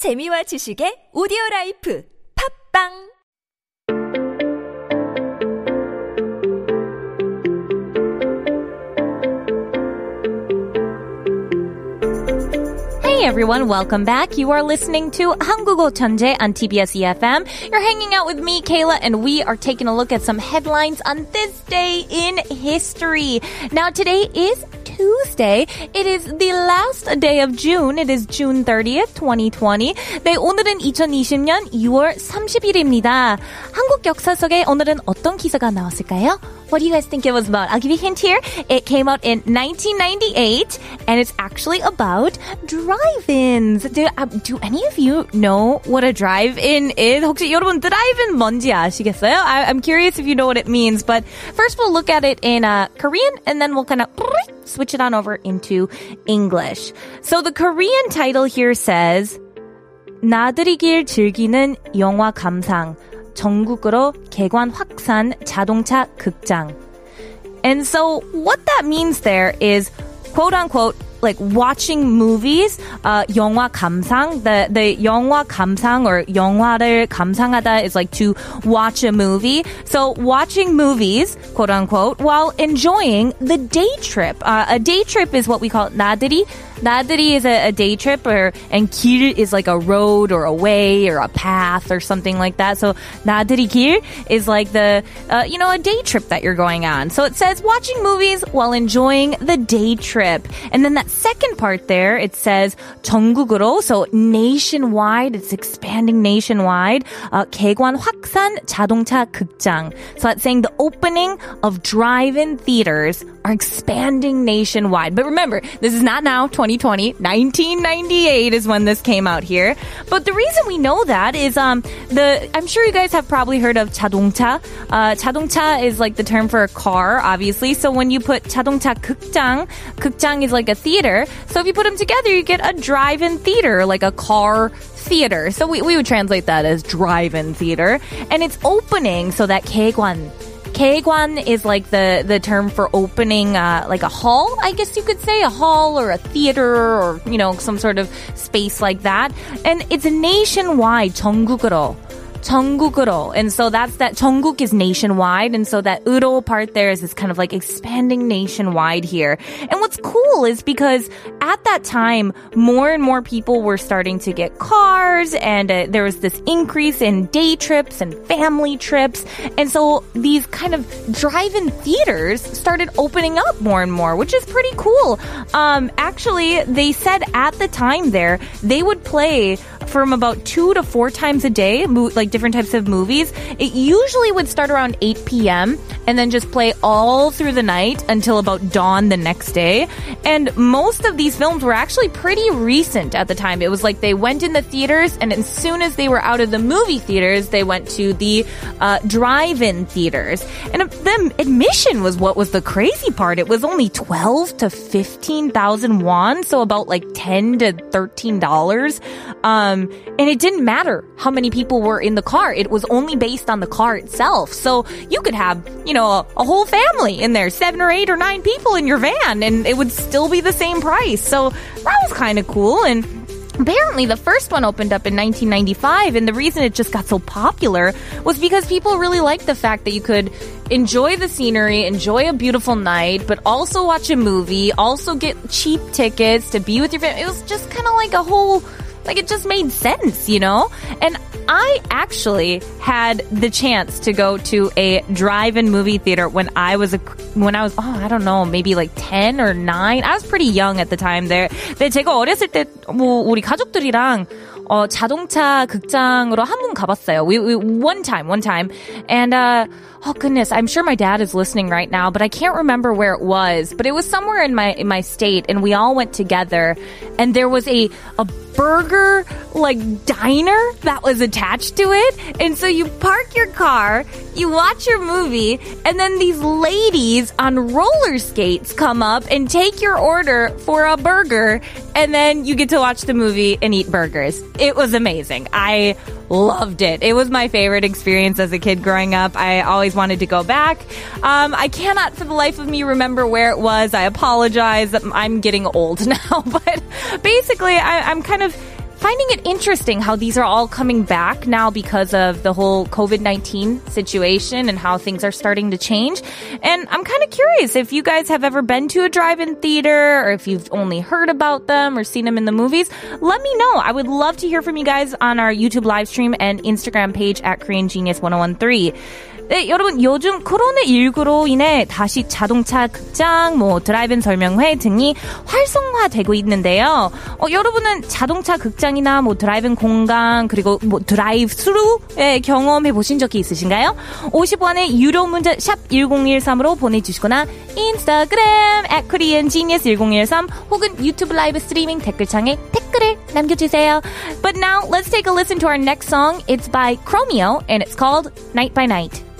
재미와 지식의 오디오 라이프 팝빵 Hey everyone, welcome back. You are listening to 한국어 천재 on TBS EFM. You're hanging out with me, Kayla, and we are taking a look at some headlines on this day in history. Now today is Tuesday. It is the last day of June. It is June 30th, 2020. 네, 오늘은 2020년 6월 30일입니다. 한국 역사 속에 오늘은 어떤 기사가 나왔을까요? What do you guys think it was about? I'll give you a hint here. It came out in 1998 and it's actually about drive-ins. Do, uh, do any of you know what a drive-in is? 혹시 여러분 drive-in 뭔지 아시겠어요? I, I'm curious if you know what it means, but first we'll look at it in uh, Korean and then we'll kind of switch it on over into English. So the Korean title here says 나들이길 즐기는 영화 감상 전국으로 개관 확산 자동차 극장. And so what that means there is quote unquote like watching movies, uh, 영화 감상. The the 영화 감상 or 영화를 감상하다 is like to watch a movie. So watching movies, quote unquote, while enjoying the day trip. Uh, a day trip is what we call 나들이. 나들이 is a, a day trip, or and 길 is like a road or a way or a path or something like that. So 나들이 길 is like the uh, you know a day trip that you're going on. So it says watching movies while enjoying the day trip, and then that second part there it says 전국으로, so nationwide. It's expanding nationwide. Uh, 개관 확산 자동차 극장. So that's saying the opening of drive-in theaters are expanding nationwide. But remember, this is not now 2020. 1998 is when this came out here. But the reason we know that is um the I'm sure you guys have probably heard of 자동차. Uh, 자동차 is like the term for a car, obviously. So when you put 자동차 극장, 극장 is like a theater. So if you put them together, you get a drive-in theater, like a car theater. So we, we would translate that as drive-in theater. And it's opening so that 개관 개관 is like the the term for opening uh, like a hall, I guess you could say a hall or a theater or you know some sort of space like that. And it's nationwide 전국으로. 전국으로. And so that's that 전국 is nationwide. And so that 으로 part there is this kind of like expanding nationwide here. And what's cool is because at that time, more and more people were starting to get cars and uh, there was this increase in day trips and family trips. And so these kind of drive-in theaters started opening up more and more, which is pretty cool. Um, actually, they said at the time there, they would play from about two to four times a day, mo- like different types of movies. It usually would start around 8 p.m. and then just play all through the night until about dawn the next day. And most of these films were actually pretty recent at the time. It was like they went in the theaters and as soon as they were out of the movie theaters, they went to the uh, drive-in theaters. And the admission was what was the crazy part. It was only 12 to 15,000 won, so about like 10 to 13 dollars. Um, and it didn't matter how many people were in the car. It was only based on the car itself. So you could have, you know, a, a whole family in there, seven or eight or nine people in your van, and it would still be the same price. So that was kind of cool. And Apparently, the first one opened up in 1995, and the reason it just got so popular was because people really liked the fact that you could enjoy the scenery, enjoy a beautiful night, but also watch a movie, also get cheap tickets to be with your family. It was just kind of like a whole like it just made sense, you know? And I actually had the chance to go to a drive-in movie theater when I was a when I was oh, I don't know, maybe like 10 or 9. I was pretty young at the time there. 근데 제가 어렸을 때 뭐 우리 가족들이랑 어, 자동차 극장으로 한 번 가봤어요. We, we, one time, one time. And, uh, oh goodness, I'm sure my dad is listening right now, but I can't remember where it was. But it was somewhere in my, in my state and we all went together and there was a, a burger like diner that was attached to it. And so you park your car, you watch your movie, and then these ladies on roller skates come up and take your order for a burger, and then you get to watch the movie and eat burgers. It was amazing. I loved it. It was my favorite experience as a kid growing up. I always wanted to go back. Um, I cannot for the life of me remember where it was. I apologize. I'm getting old now, but basically, I, I'm kind of finding it interesting how these are all coming back now because of the whole COVID-19 situation and how things are starting to change. And I'm kind of curious if you guys have ever been to a drive-in theater or if you've only heard about them or seen them in the movies. Let me know. I would love to hear from you guys on our YouTube live stream and Instagram page at Korean Genius 1013. 네, 여러분 요즘 코로나19로 인해 다시 자동차 극장, 뭐 드라이브인 설명회 등이 활성화되고 있는데요. 어, 여러분은 자동차 극장이나 뭐 드라이브인 공간 그리고 뭐 드라이브 스루의 경험해 보신 적이 있으신가요? 50원의 유료 문자 샵 1013으로 보내주시거나 인스타그램 at Korean Genius 1013 혹은 유튜브 라이브 스트리밍 댓글창에 댓글을 남겨주세요. But now let's take a listen to our next song. It's by Chromeo and it's called Night by Night.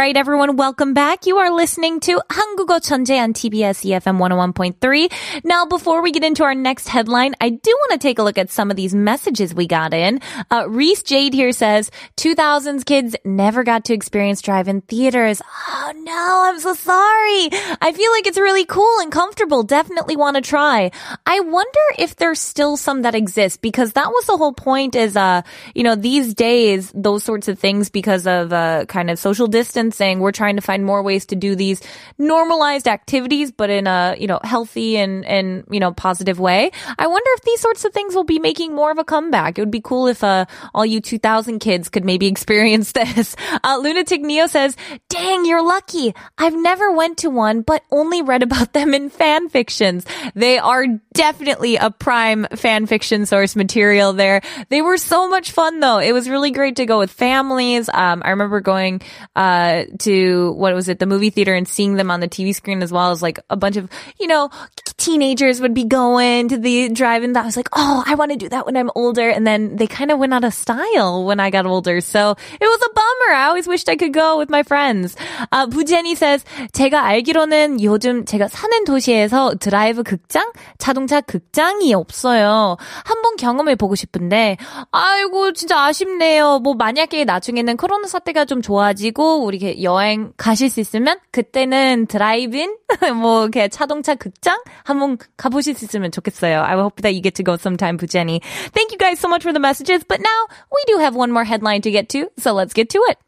right, everyone, welcome back. You are listening to 한국어 천재 on TBS EFM 101.3. Now, before we get into our next headline, I do want to take a look at some of these messages we got in. Uh, Reese Jade here says, 2000s kids never got to experience drive-in theaters. Oh no, I'm so sorry. I feel like it's really cool and comfortable. Definitely want to try. I wonder if there's still some that exist because that was the whole point is, uh, you know, these days, those sorts of things because of, uh, kind of social distancing, we're trying to find more ways to do these normalized activities, but in a, you know, healthy and, and, you know, positive way. I wonder if these sorts of things will be making more of a comeback. It would be cool if, uh, all you 2000 kids could maybe experience this. Uh, Lunatic Neo says, dang, you're lucky. I've never went to one, but only read about them in fan fictions. They are definitely a prime fan fiction source material there. They were so much fun though. It was really great to go with families. Um, I remember going, uh, to what was it, the movie theater and seeing them on the TV screen as well as like a bunch of, you know, teenagers would be going to the drive-in. I was like, oh, I want to do that when I'm older. And then they kind of went out of style when I got older. So it was a bummer. I always wished I could go with my friends. Uh, 부제니 says, 제가 알기로는 요즘 제가 사는 도시에서 드라이브 극장, 자동차 극장이 없어요. 한번 경험해 보고 싶은데, 아이고, 진짜 아쉽네요. 뭐, 만약에 나중에는 코로나 사태가 좀 좋아지고, 우리 이렇게 여행 가실 수 있으면, 그때는 드라이브인, 뭐, 이렇게 자동차 극장 한번 가보실 수 있으면 좋겠어요. I hope that you get to go sometime, 부제니. Thank you guys so much for the messages, but now we do have one more headline to get to, so let's get to it.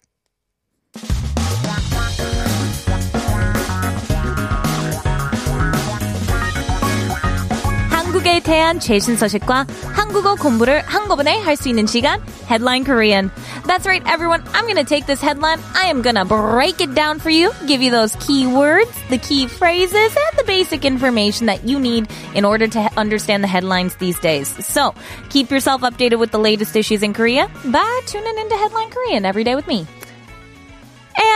한국에 대한 최신 소식과 한국어 공부를 한꺼번에 할 수 있는 시간 Headline Korean. That's right, everyone. I'm gonna take this headline. I am gonna break it down for you, give you those key words, the key phrases, and the basic information that you need in order to understand the headlines these days. So keep yourself updated with the latest issues in Korea by tuning into Headline Korean every day with me.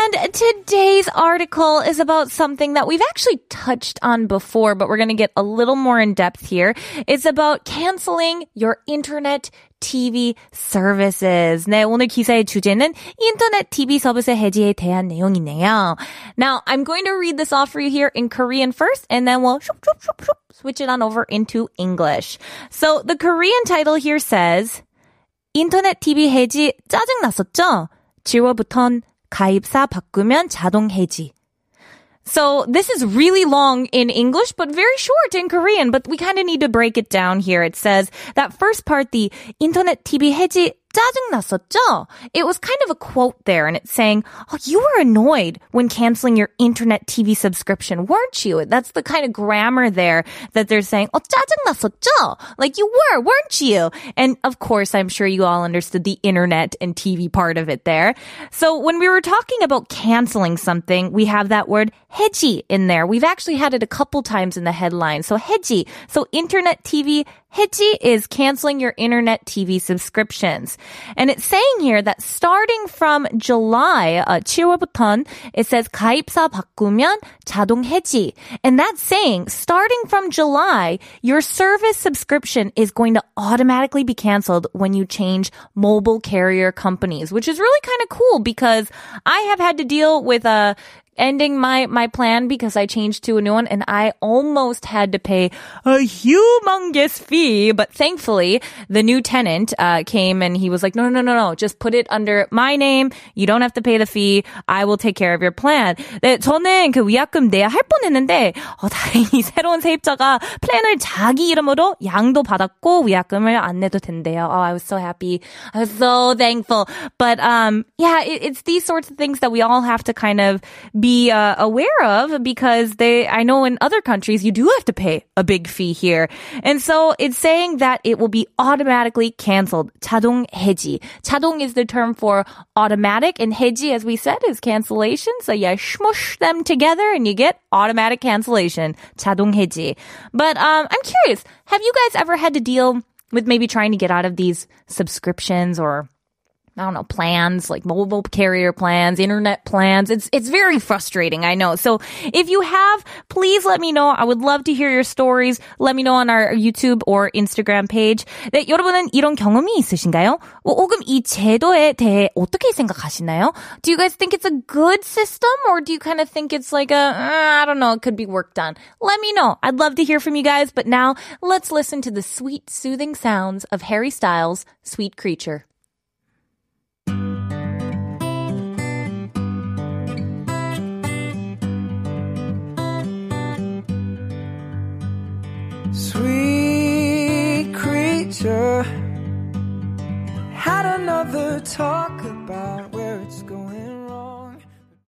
And today's article is about something that we've actually touched on before, but we're going to get a little more in depth here. It's about canceling your internet TV services. 네, 오늘 기사의 주제는 인터넷 TV 서비스 해지에 대한 내용이네요. Now, I'm going to read this off for you here in Korean first, and then we'll shoop, shoop, shoop, shoop, switch it on over into English. So, the Korean title here says, 인터넷 TV 해지 짜증났었죠? 7월부턴 가입사 바꾸면 자동 해지. So this is really long in English, but very short in Korean, but we kind of need to break it down here. It says that first part, the internet TV 해지 짜증났었죠? It was kind of a quote there, and it's saying, oh, you were annoyed when canceling your internet TV subscription, weren't you? That's the kind of grammar there that they're saying, oh, 짜증났었죠? Like you were, weren't you? And of course, I'm sure you all understood the internet and TV part of it there. So when we were talking about canceling something, we have that word 해지 in there. We've actually had it a couple times in the headline. So 해지. So internet TV 해지 is canceling your internet TV subscriptions. And it's saying here that starting from July, uh, 7월부터, it says 가입사 바꾸면 자동 해지. And that's saying starting from July, your service subscription is going to automatically be canceled when you change mobile carrier companies, which is really kind of cool because I have had to deal with a ending my, my plan because I changed to a new one and I almost had to pay a humongous fee. But thankfully, the new tenant, uh, came and he was like, no, no, no, no, just put it under my name. You don't have to pay the fee. I will take care of your plan. 네, 저는 그 위약금 내야 할 뻔했는데, 어, 다행히 새로운 세입자가 플랜을 자기 이름으로 양도 받았고 위약금을 안 내도 된대요. Oh, I was so happy. I was so thankful. But, um, yeah, it, it's these sorts of things that we all have to kind of be uh, aware of because they, I know in other countries you do have to pay a big fee here. And so it's saying that it will be automatically canceled. 자동 해지. 자동 is the term for automatic and 해지, as we said, is cancellation. So you smush them together and you get automatic cancellation. 자동 해지. But um, I'm curious, have you guys ever had to deal with maybe trying to get out of these subscriptions or I don't know, plans, like mobile carrier plans, internet plans. It's, it's very frustrating. I know. So if you have, please let me know. I would love to hear your stories. Let me know on our YouTube or Instagram page. 네, 여러분은 이런 경험이 있으신가요? 혹은 이 제도에 대해 어떻게 생각하시나요? Do you guys think it's a good system or do you kind of think it's like a, uh, I don't know, it could be work done? Let me know. I'd love to hear from you guys. But now let's listen to the sweet, soothing sounds of Harry Styles' Sweet Creature. Another talk about